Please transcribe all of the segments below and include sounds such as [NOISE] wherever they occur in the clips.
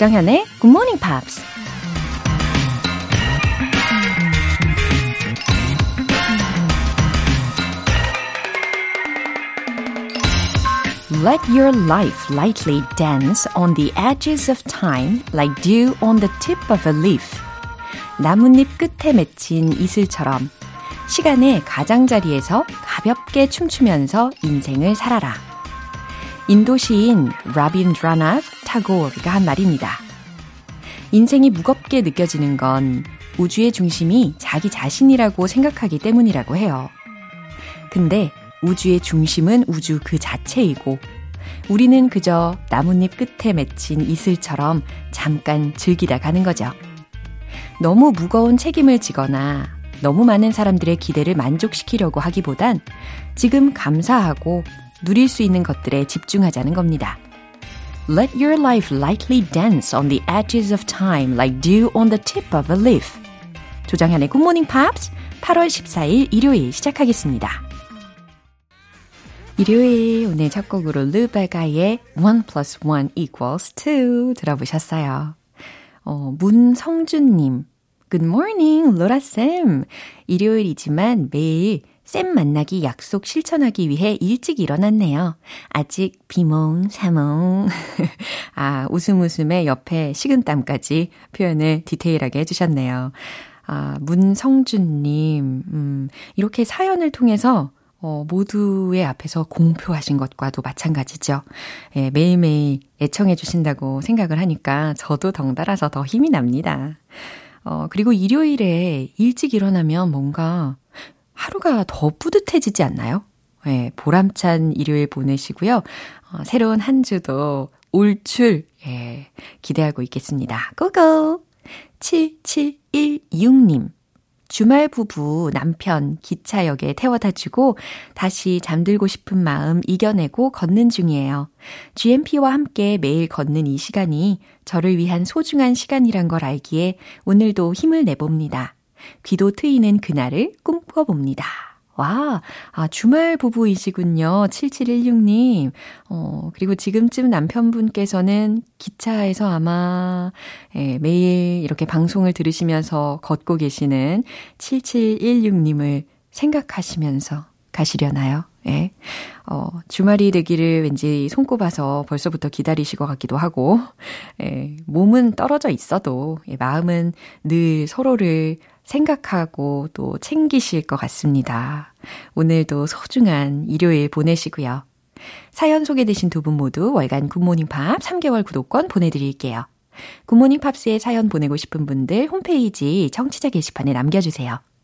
조장현의 Good Morning Pops. Let your life lightly dance on the edges of time like dew on the tip of a leaf. 나뭇잎 끝에 맺힌 이슬처럼 시간의 가장자리에서 가볍게 춤추면서 인생을 살아라. 인도 시인 라빈 드라나트 타고르가 한 말입니다. 인생이 무겁게 느껴지는 건 우주의 중심이 자기 자신이라고 생각하기 때문이라고 해요. 근데 우주의 중심은 우주 그 자체이고 우리는 그저 나뭇잎 끝에 맺힌 이슬처럼 잠깐 즐기다 가는 거죠. 너무 무거운 책임을 지거나 너무 많은 사람들의 기대를 만족시키려고 하기보단 지금 감사하고 누릴 수 있는 것들에 집중하자는 겁니다. Let your life lightly dance on the edges of time like dew on the tip of a leaf. 조장현의 Good Morning Pops 8월 14일 일요일 시작하겠습니다. 일요일 오늘 첫 곡으로 르베가의 1 plus 1 equals 2 들어보셨어요. 어, 문성준님, Good morning, 로라쌤. 일요일이지만 매일 쌤 만나기 약속 실천하기 위해 일찍 일어났네요. 아직 비몽, 사몽. [LAUGHS] 아, 웃음 웃음에 옆에 식은땀까지 표현을 디테일하게 해주셨네요. 아, 문성준님, 음, 이렇게 사연을 통해서 어, 모두의 앞에서 공표하신 것과도 마찬가지죠. 예, 매일매일 애청해 주신다고 생각을 하니까 저도 덩달아서 더 힘이 납니다. 어, 그리고 일요일에 일찍 일어나면 뭔가 하루가 더 뿌듯해지지 않나요? 예, 보람찬 일요일 보내시고요. 어, 새로운 한 주도 올출, 예, 기대하고 있겠습니다. 고고! 7716님. 주말 부부 남편 기차역에 태워다 주고 다시 잠들고 싶은 마음 이겨내고 걷는 중이에요. GMP와 함께 매일 걷는 이 시간이 저를 위한 소중한 시간이란 걸 알기에 오늘도 힘을 내봅니다. 귀도 트이는 그날을 꿈꿔봅니다. 와, 아, 주말 부부이시군요. 7716님. 어, 그리고 지금쯤 남편분께서는 기차에서 아마, 예, 매일 이렇게 방송을 들으시면서 걷고 계시는 7716님을 생각하시면서 가시려나요? 예. 어, 주말이 되기를 왠지 손꼽아서 벌써부터 기다리실 것 같기도 하고, 예, 몸은 떨어져 있어도, 예, 마음은 늘 서로를 생각하고 또 챙기실 것 같습니다. 오늘도 소중한 일요일 보내시고요. 사연 소개되신 두 분 모두 월간 굿모닝 팝 3개월 구독권 보내드릴게요. 굿모닝 팝스에 사연 보내고 싶은 분들 홈페이지 청취자 게시판에 남겨주세요.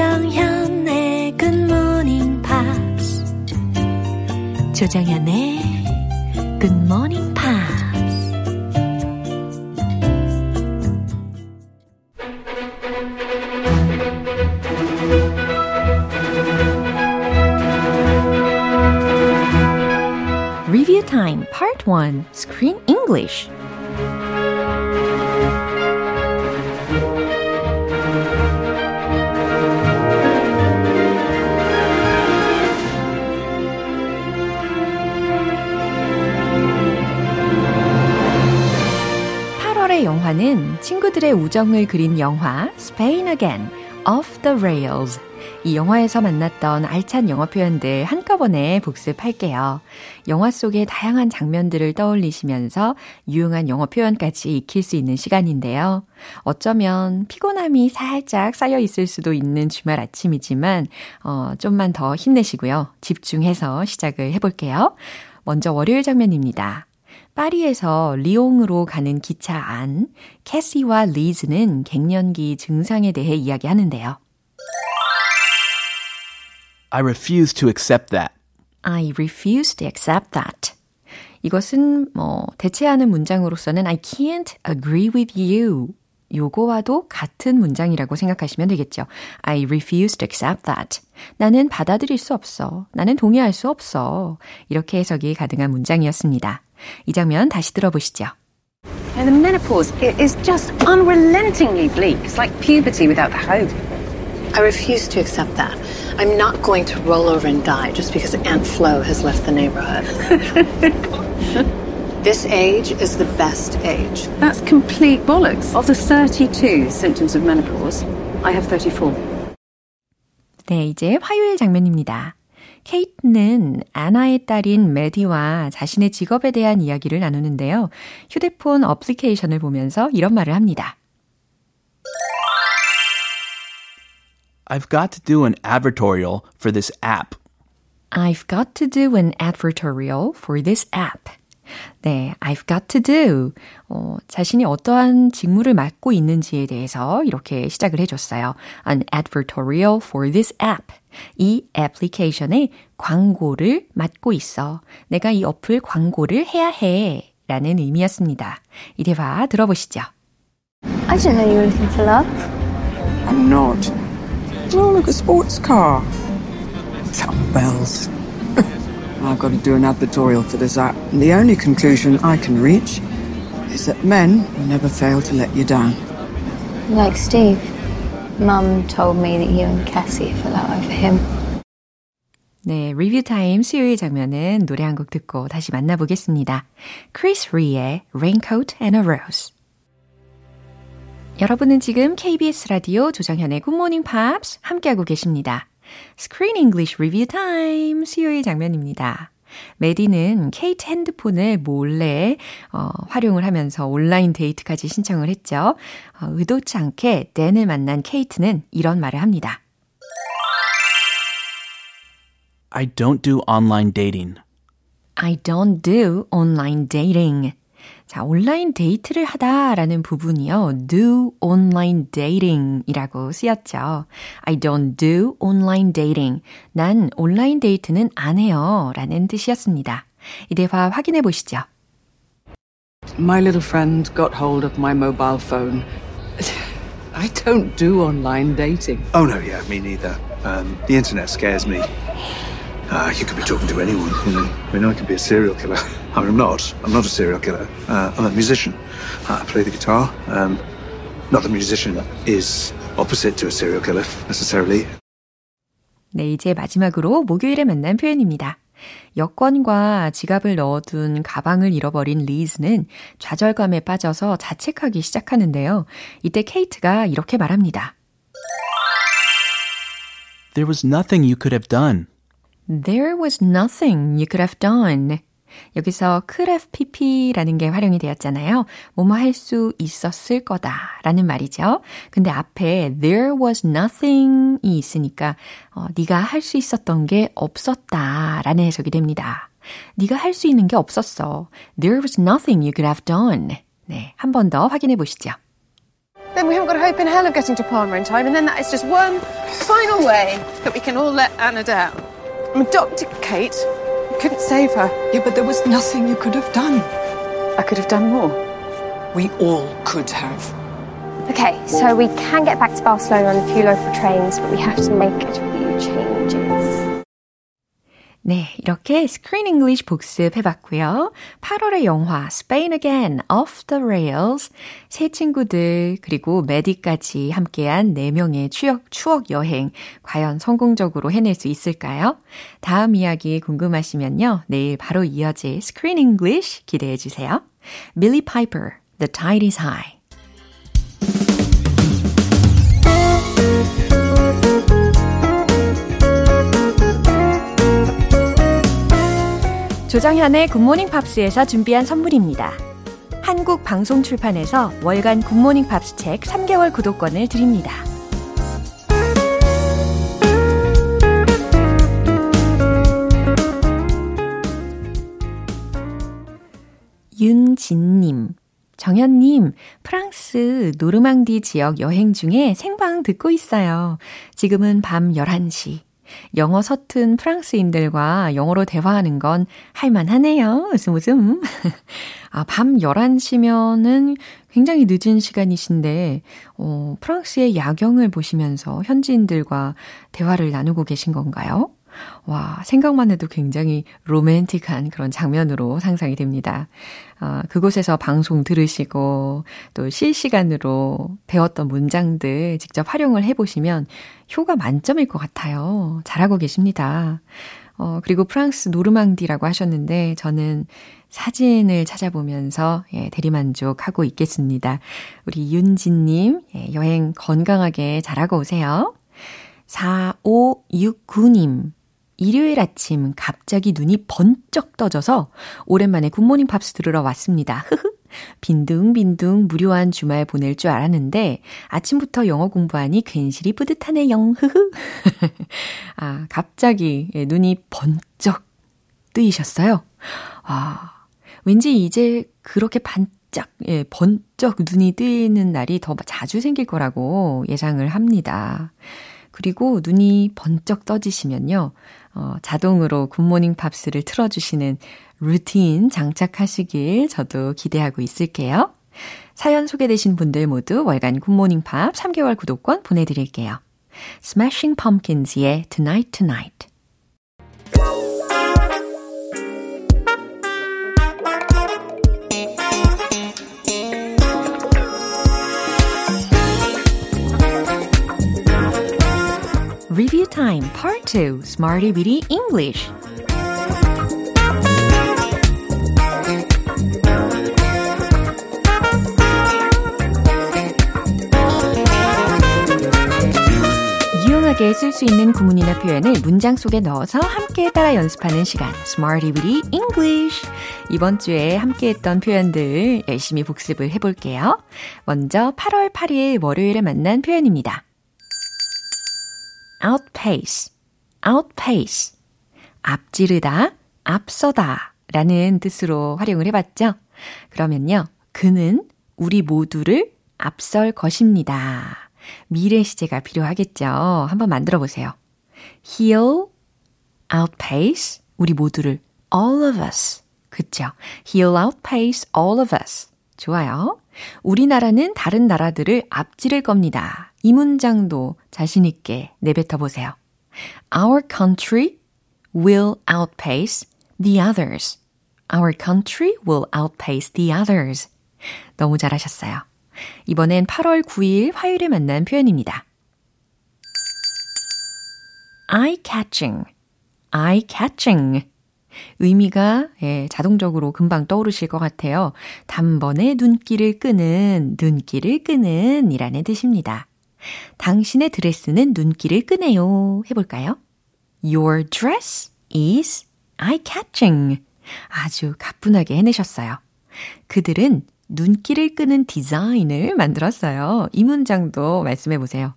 조정현의 Good morning pops 조정현의 Good morning pops Review time part 1 Screen English 영화는 친구들의 우정을 그린 영화 Spain Again, Off the Rails. 이 영화에서 만났던 알찬 영어 표현들 한꺼번에 복습할게요. 영화 속의 다양한 장면들을 떠올리시면서 유용한 영어 표현까지 익힐 수 있는 시간인데요. 어쩌면 피곤함이 살짝 쌓여 있을 수도 있는 주말 아침이지만, 어, 좀만 더 힘내시고요. 집중해서 시작을 해볼게요. 먼저 월요일 장면입니다. 파리에서 리옹으로 가는 기차 안, 캐시와 리즈는 갱년기 증상에 대해 이야기하는데요. I refuse to accept that. I refuse to accept that. 이것은 뭐 대체하는 문장으로서는 I can't agree with you. 요거와도 같은 문장이라고 생각하시면 되겠죠. I refuse to accept that. 나는 받아들일 수 없어. 나는 동의할 수 없어. 이렇게 해석이 가능한 문장이었습니다. 이 장면 다시 들어보시죠. And the menopause is just unrelentingly bleak. It's like puberty without the hope. I refuse to accept that. I'm not going to roll over and die just because Aunt Flo has left the neighborhood. [LAUGHS] this age is the best age. That's complete bollocks. Of the 32 symptoms of menopause, I have 34. 네, 이제 화요일 장면입니다. 케이트는 아나의 딸인 메디와 자신의 직업에 대한 이야기를 나누는데요. 휴대폰 어플리케이션을 보면서 이런 말을 합니다. I've got to do an advertorial for this app. I've got to do an advertorial for this app. 네, I've got to do. 어, 자신이 어떠한 직무를 맡고 있는지에 대해서 이렇게 시작을 해줬어요. An advertorial for this app. 이 애플리케이션의 광고를 맡고 있어. 내가 이 어플 광고를 해야 해. 라는 의미였습니다. 이 대화 들어보시죠. I didn't know you were looking for love. I'm not. Oh, look, a sports car. Some bells. I've got to do an advertorial for this app, and the only conclusion I can reach is that men never fail to let you down. Like Steve. Mum told me that you and Cassie fell out over him. 네, 리뷰 타임 수요일 장면은 노래 한 곡 듣고 다시 만나보겠습니다. 크리스 리의 Raincoat and a Rose. 여러분은 지금 KBS 라디오 조정현의 Good Morning Pops 함께하고 계십니다. Screen English Review Time 수요일 장면입니다. 메디는 케이트 핸드폰을 몰래 어, 활용을 하면서 온라인 데이트까지 신청을 했죠. 어, 의도치 않게 댄을 만난 케이트는 이런 말을 합니다. I don't do online dating. I don't do online dating. 자, 온라인 데이트를 하다라는 부분이요. do online dating 이라고 쓰였죠. I don't do online dating. 난 온라인 데이트는 안 해요. 라는 뜻이었습니다. 이 대화 확인해 보시죠. My little friend got hold of my mobile phone. I don't do online dating. Oh no, yeah, me neither. Um, the internet scares me. Uh, you could be talking to anyone. You know, I mean, I could be a serial killer. I mean, I'm not. I'm not a serial killer. Uh, I'm a musician. Uh, I play the guitar. Um, not that musician is opposite to a serial killer necessarily. 네, 이제 마지막으로 목요일에 만난 표현입니다. 여권과 지갑을 넣어둔 가방을 잃어버린 리즈는 좌절감에 빠져서 자책하기 시작하는데요. 이때 케이트가 이렇게 말합니다. There was nothing you could have done. There was nothing you could have done. 여기서 could have pp라는 게 활용이 되었잖아요. 뭐뭐 할 수 있었을 거다 라는 말이죠. 근데 앞에 there was nothing이 있으니까 어, 네가 할 수 있었던 게 없었다 라는 해석이 됩니다. 네가 할 수 있는 게 없었어. There was nothing you could have done. 네, 한 번 더 확인해 보시죠. Then we haven't got a hope in hell of getting to Palmer in time, and then that is just one final way that we can all let Anna down. I mean, Dr. Kate you couldn't save her. Yeah, but there was nothing you could have done. I could have done more. We all could have. Okay, so we can get back to Barcelona on a few local trains, but we have to make a few changes. 네, 이렇게 Screen English 복습해봤고요. 8월의 영화 Spain Again, Off the Rails, 새 친구들 그리고 메디까지 함께한 4명의 추억, 추억 여행 과연 성공적으로 해낼 수 있을까요? 다음 이야기 궁금하시면요. 내일 바로 이어질 Screen English 기대해주세요. Billie Piper, The Tide is High. 조정현의 굿모닝 팝스에서 준비한 선물입니다. 한국 방송 출판에서 월간 굿모닝 팝스 책 3개월 구독권을 드립니다. 윤진님, 정현님, 프랑스 노르망디 지역 여행 중에 생방 듣고 있어요. 지금은 밤 11시. 영어 서툰 프랑스인들과 영어로 대화하는 건 할만하네요. 웃음 웃음. [LAUGHS] 아, 밤 11시면은 굉장히 늦은 시간이신데, 어, 프랑스의 야경을 보시면서 현지인들과 대화를 나누고 계신 건가요? 와, 생각만 해도 굉장히 로맨틱한 그런 장면으로 상상이 됩니다. 아, 그곳에서 방송 들으시고 또 실시간으로 배웠던 문장들 직접 활용을 해보시면 효과 만점일 것 같아요. 잘하고 계십니다. 어, 그리고 프랑스 노르망디라고 하셨는데 저는 사진을 찾아보면서 예, 대리만족하고 있겠습니다. 우리 윤진님, 예, 여행 건강하게 잘하고 오세요. 4569님, 일요일 아침 갑자기 눈이 번쩍 떠져서 오랜만에 굿모닝 팝스 들으러 왔습니다. 흐흐. 빈둥빈둥 무료한 주말 보낼 줄 알았는데 아침부터 영어 공부하니 괜시리 뿌듯하네요. 흐흐. [LAUGHS] 아, 갑자기 예, 눈이 번쩍 뜨이셨어요. 아, 왠지 이제 그렇게 반짝, 예, 번쩍 눈이 뜨이는 날이 더 자주 생길 거라고 예상을 합니다. 그리고 눈이 번쩍 떠지시면요. 어, 자동으로 굿모닝 팝스를 틀어주시는 루틴 장착하시길 저도 기대하고 있을게요. 사연 소개되신 분들 모두 월간 굿모닝 팝 3개월 구독권 보내드릴게요. Smashing Pumpkins의 Tonight Tonight Review Time Part 2 Smarty Bitty English 유용하게 쓸 수 있는 구문이나 표현을 문장 속에 넣어서 함께 따라 연습하는 시간 Smarty Bitty English 이번 주에 함께 했던 표현들 열심히 복습을 해볼게요. 먼저 8월 8일 월요일에 만난 표현입니다. Outpace, outpace. 앞지르다, 앞서다 라는 뜻으로 활용을 해봤죠. 그러면요. 그는 우리 모두를 앞설 것입니다. 미래 시제가 필요하겠죠. 한번 만들어 보세요. He'll outpace 우리 모두를 all of us. 그쵸? He'll outpace all of us. 좋아요. 우리나라는 다른 나라들을 앞지를 겁니다. 이 문장도 자신있게 내뱉어 보세요. Our country will outpace the others. Our country will outpace the others. 너무 잘하셨어요. 이번엔 8월 9일 화요일에 만난 표현입니다. eye-catching, eye-catching. 의미가 예, 자동적으로 금방 떠오르실 것 같아요. 단번에 눈길을 끄는, 눈길을 끄는 이라는 뜻입니다. 당신의 드레스는 눈길을 끄네요. 해볼까요? Your dress is eye-catching. 아주 가뿐하게 해내셨어요. 그들은 눈길을 끄는 디자인을 만들었어요. 이 문장도 말씀해 보세요.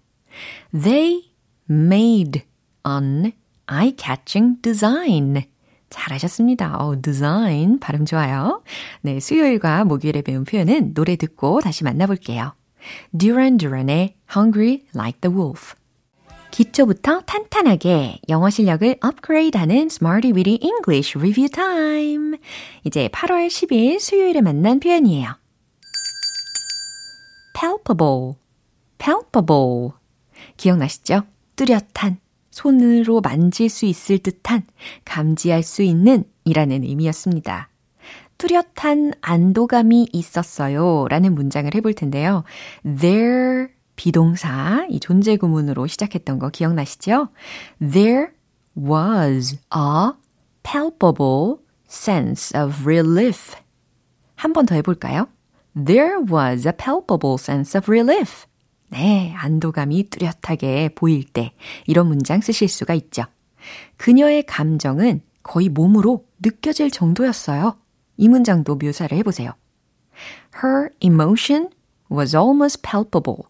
They made an eye-catching design. 잘하셨습니다. 어, 디자인 발음 좋아요. 네, 수요일과 목요일에 배운 표현은 노래 듣고 다시 만나볼게요. Duran Duran의 Hungry Like the Wolf. 기초부터 탄탄하게 영어 실력을 업그레이드하는 Smarty Weedy English Review Time. 이제 8월 10일 수요일에 만난 표현이에요. palpable, palpable. 기억나시죠? 뚜렷한, 손으로 만질 수 있을 듯한, 감지할 수 있는 이라는 의미였습니다. 뚜렷한 안도감이 있었어요. 라는 문장을 해볼 텐데요. There 비동사, 이 존재 구문으로 시작했던 거 기억나시죠? There was a palpable sense of relief. 한 번 더 해볼까요? There was a palpable sense of relief. 네, 안도감이 뚜렷하게 보일 때 이런 문장 쓰실 수가 있죠. 그녀의 감정은 거의 몸으로 느껴질 정도였어요. 이 문장도 묘사를 해보세요. Her emotion was almost palpable.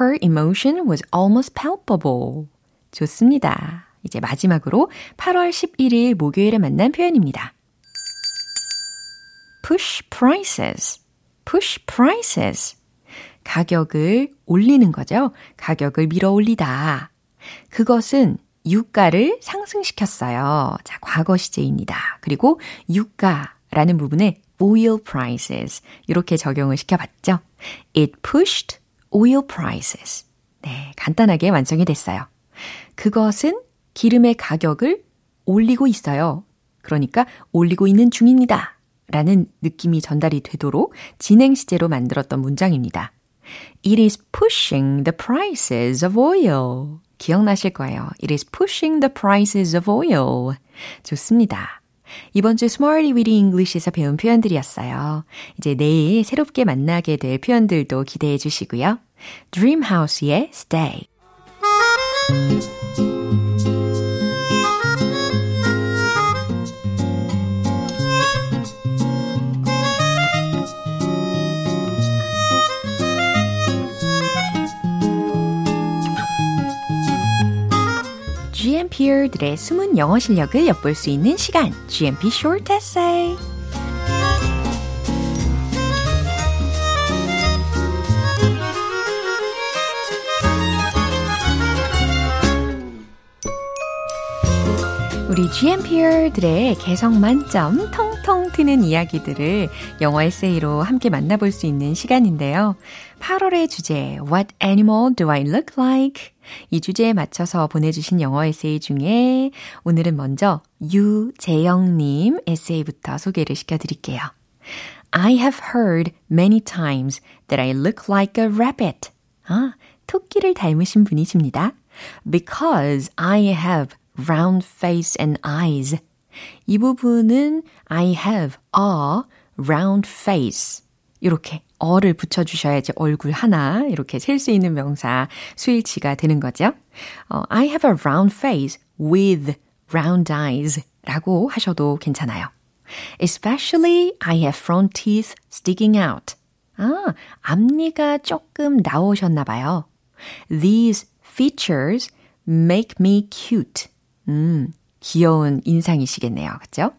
Her emotion was almost palpable. 좋습니다. 이제 마지막으로 8월 11일 목요일에 만난 표현입니다. push prices. push prices. 가격을 올리는 거죠. 가격을 밀어 올리다. 그것은 유가를 상승시켰어요. 자, 과거 시제입니다. 그리고 유가 라는 부분에 oil prices 이렇게 적용을 시켜봤죠. It pushed oil prices. 네, 간단하게 완성이 됐어요. 그것은 기름의 가격을 올리고 있어요. 그러니까 올리고 있는 중입니다. 라는 느낌이 전달이 되도록 진행 시제로 만들었던 문장입니다. It is pushing the prices of oil. 기억나실 거예요. It is pushing the prices of oil. 좋습니다. 이번 주 Smarty Weedy English에서 배운 표현들이었어요. 이제 내일 새롭게 만나게 될 표현들도 기대해 주시고요. Dreamhouse의 Stay. GMP들의 숨은 영어 실력을 엿볼 수 있는 시간, GMP Short Essay. 우리 GMP들의 개성 만점 통 통 튀는 이야기들을 영어 에세이로 함께 만나볼 수 있는 시간인데요. 8월의 주제 What animal do I look like? 이 주제에 맞춰서 보내주신 영어 에세이 중에 오늘은 먼저 유재영님 에세이부터 소개를 시켜드릴게요. I have heard many times that I look like a rabbit. 아, 토끼를 닮으신 분이십니다. Because I have round face and eyes. 이 부분은 I have a round face. 이렇게 어를 붙여주셔야지 얼굴 하나 이렇게 셀 수 있는 명사 수일치가 되는 거죠. 어, I have a round face with round eyes 라고 하셔도 괜찮아요. Especially I have front teeth sticking out. 아, 앞니가 조금 나오셨나 봐요. These features make me cute. 음, 귀여운 인상이시겠네요. 그죠?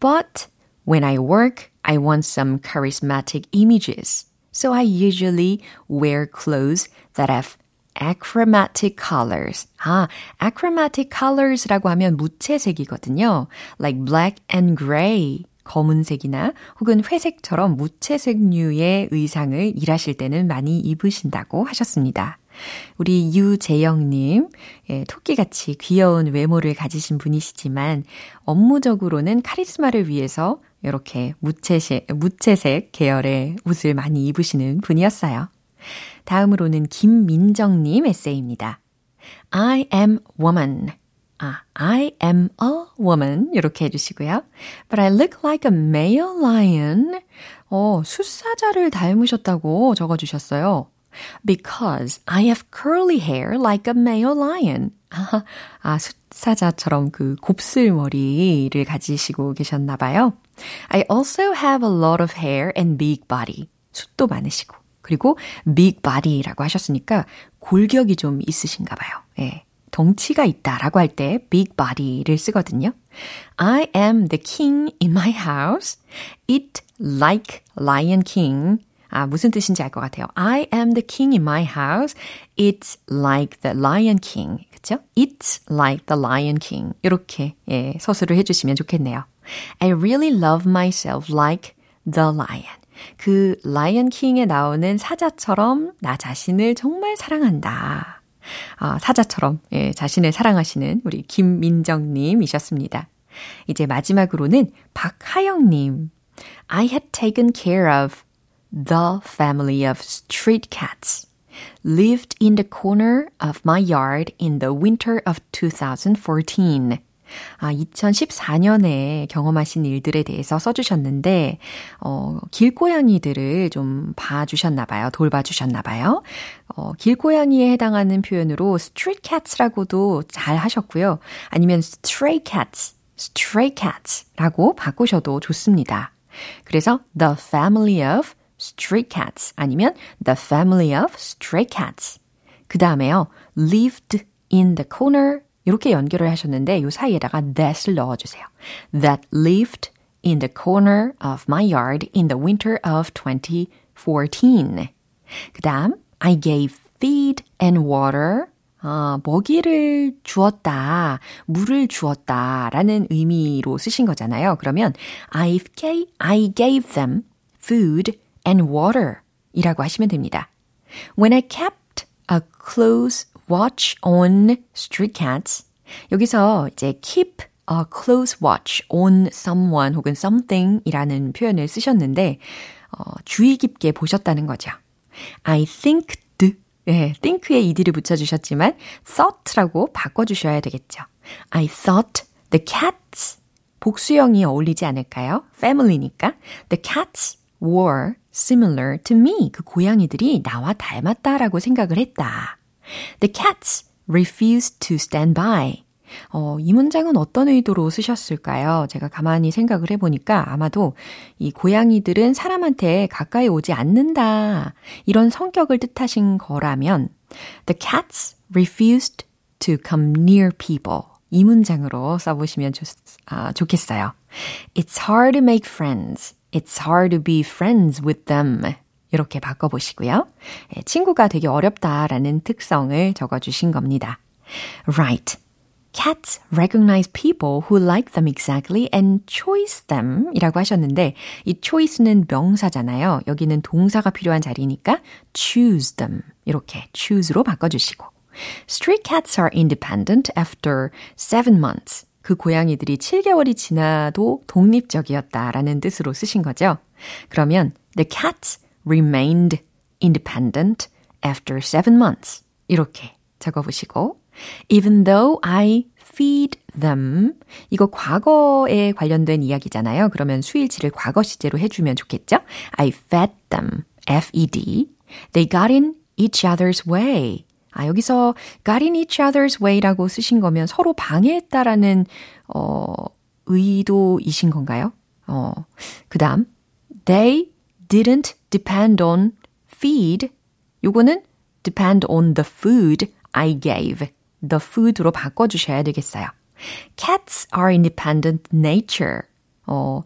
But when I work, I want some charismatic images. So I usually wear clothes that have achromatic colors. 아, achromatic colors라고 하면 무채색이거든요. Like black and gray. 검은색이나 혹은 회색처럼 무채색류의 의상을 일하실 때는 많이 입으신다고 하셨습니다. 우리 유재영님, 예, 토끼같이 귀여운 외모를 가지신 분이시지만 업무적으로는 카리스마를 위해서 이렇게 무채색, 무채색 계열의 옷을 많이 입으시는 분이었어요. 다음으로는 김민정님 에세이입니다. I am woman. 아, I am a woman. 이렇게 해주시고요. But I look like a male lion. 어, 숫사자를 닮으셨다고 적어주셨어요. Because I have curly hair like a male lion. 아, 아 숫사자처럼 그 곱슬머리를 가지시고 계셨나 봐요. I also have a lot of hair and big body. 숱도 많으시고. 그리고 big body라고 하셨으니까 골격이 좀 있으신가 봐요. 예. 덩치가 있다라고 할 때 big body를 쓰거든요. I am the king in my house. Eat like lion king. 아, 무슨 뜻인지 알 것 같아요. I am the king in my house. It's like the lion king. 그쵸? It's like the lion king. 이렇게, 예, 서술을 해주시면 좋겠네요. I really love myself like the lion. 그 라이언 킹에 나오는 사자처럼 나 자신을 정말 사랑한다. 아, 사자처럼 예, 자신을 사랑하시는 우리 김민정님이셨습니다. 이제 마지막으로는 박하영님. I had taken care of the family of street cats. Lived in the corner of my yard in the winter of 2014. 아, 2014년에 경험하신 일들에 대해서 써주셨는데, 어, 길고양이들을 좀 봐주셨나봐요. 돌봐주셨나봐요. 어, 길고양이에 해당하는 표현으로 street cats라고도 잘 하셨고요. 아니면 stray cats, stray cats라고 바꾸셔도 좋습니다. 그래서 the family of stray cats 아니면 the family of stray cats. 그 다음에요, lived in the corner 이렇게 연결을 하셨는데 이 사이에다가 that을 넣어주세요. That lived in the corner of my yard in the winter of 2014. 그 다음 I gave feed and water 어, 먹이를 주었다, 물을 주었다 라는 의미로 쓰신 거잖아요. 그러면 I gave, I gave them food and water 이라고 하시면 됩니다. When I kept a close watch on street cats 여기서 이제 keep a close watch on someone 혹은 something 이라는 표현을 쓰셨는데 어, 주의 깊게 보셨다는 거죠. I think 예, think에 ed를 붙여주셨지만 thought라고 바꿔주셔야 되겠죠. I thought the cats 복수형이 어울리지 않을까요? family니까 the cats were similar to me. 그 고양이들이 나와 닮았다라고 생각을 했다. The cats refused to stand by. 어, 이 문장은 어떤 의도로 쓰셨을까요? 제가 가만히 생각을 해보니까 아마도 이 고양이들은 사람한테 가까이 오지 않는다. 이런 성격을 뜻하신 거라면 The cats refused to come near people. 이 문장으로 써보시면 좋, 아, 좋겠어요. It's hard to make friends. It's hard to be friends with them. 이렇게 바꿔보시고요. 친구가 되게 어렵다라는 특성을 적어주신 겁니다. Right. Cats recognize people who like them exactly and choice them 이라고 하셨는데 이 choice는 명사잖아요. 여기는 동사가 필요한 자리니까 choose them 이렇게 choose로 바꿔주시고 Street cats are independent after seven months. 그 고양이들이 7개월이 지나도 독립적이었다라는 뜻으로 쓰신 거죠. 그러면 the cats remained independent after seven months. 이렇게 적어보시고 even though I feed them. 이거 과거에 관련된 이야기잖아요. 그러면 수일치를 과거 시제로 해주면 좋겠죠? I fed them. F-E-D. They got in each other's way. 아, 여기서 got in each other's way라고 쓰신 거면 서로 방해했다라는, 어, 의도이신 건가요? 어, 그 다음, they didn't depend on feed. 요거는 depend on the food I gave. the food로 바꿔주셔야 되겠어요. Cats are independent nature. 어,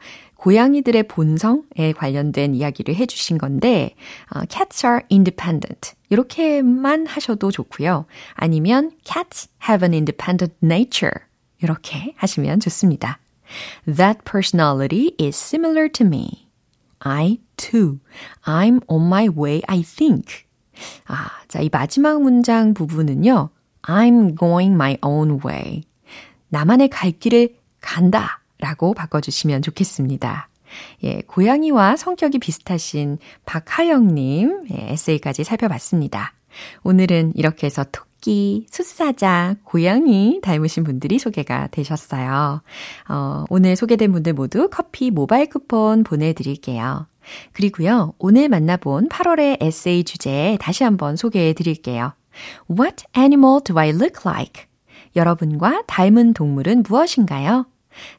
고양이들의 본성에 관련된 이야기를 해주신 건데, 어, cats are independent. 이렇게만 하셔도 좋고요. 아니면 cats have an independent nature. 이렇게 하시면 좋습니다. That personality is similar to me. I too. I'm on my way, I think. 아, 자, 이 마지막 문장 부분은요. I'm going my own way. 나만의 갈 길을 간다 라고 바꿔주시면 좋겠습니다. 예, 고양이와 성격이 비슷하신 박하영님 예, 에세이까지 살펴봤습니다. 오늘은 이렇게 해서 토끼, 숫사자, 고양이 닮으신 분들이 소개가 되셨어요. 어, 오늘 소개된 분들 모두 커피 모바일 쿠폰 보내드릴게요. 그리고요, 오늘 만나본 8월의 에세이 주제 다시 한번 소개해 드릴게요. What animal do I look like? 여러분과 닮은 동물은 무엇인가요?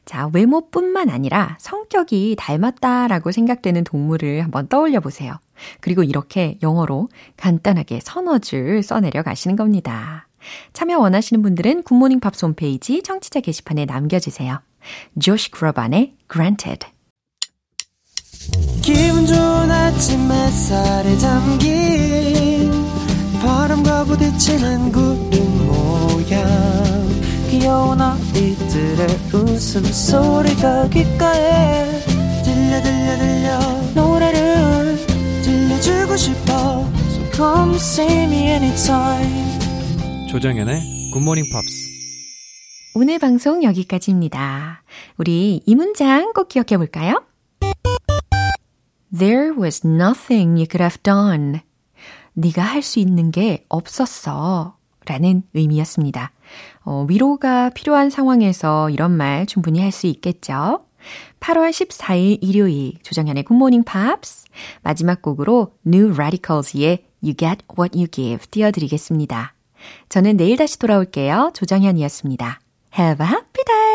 자, 외모뿐만 아니라 성격이 닮았다라고 생각되는 동물을 한번 떠올려 보세요. 그리고 이렇게 영어로 간단하게 서너 줄 써내려 가시는 겁니다. 참여 원하시는 분들은 굿모닝 팝스 홈페이지 청취자 게시판에 남겨주세요. 조시 그러반의 Granted. 기분 좋은 아침 햇살에 담긴 바람과 부딪히는 구름 모양 귀여운 아이들의 웃음소리가 귓가에 들려 들려 들려 노래를 들려주고 싶어 So come see me anytime 조정현의 굿모닝 팝스 오늘 방송 여기까지입니다. 우리 이 문장 꼭 기억해 볼까요? There was nothing you could have done. 네가 할 수 있는 게 없었어. 라는 의미였습니다. 어, 위로가 필요한 상황에서 이런 말 충분히 할 수 있겠죠? 8월 14일 일요일 조정현의 굿모닝 팝스 마지막 곡으로 New Radicals의 You Get What You Give 띄워드리겠습니다. 저는 내일 다시 돌아올게요. 조정현이었습니다. Have a happy day!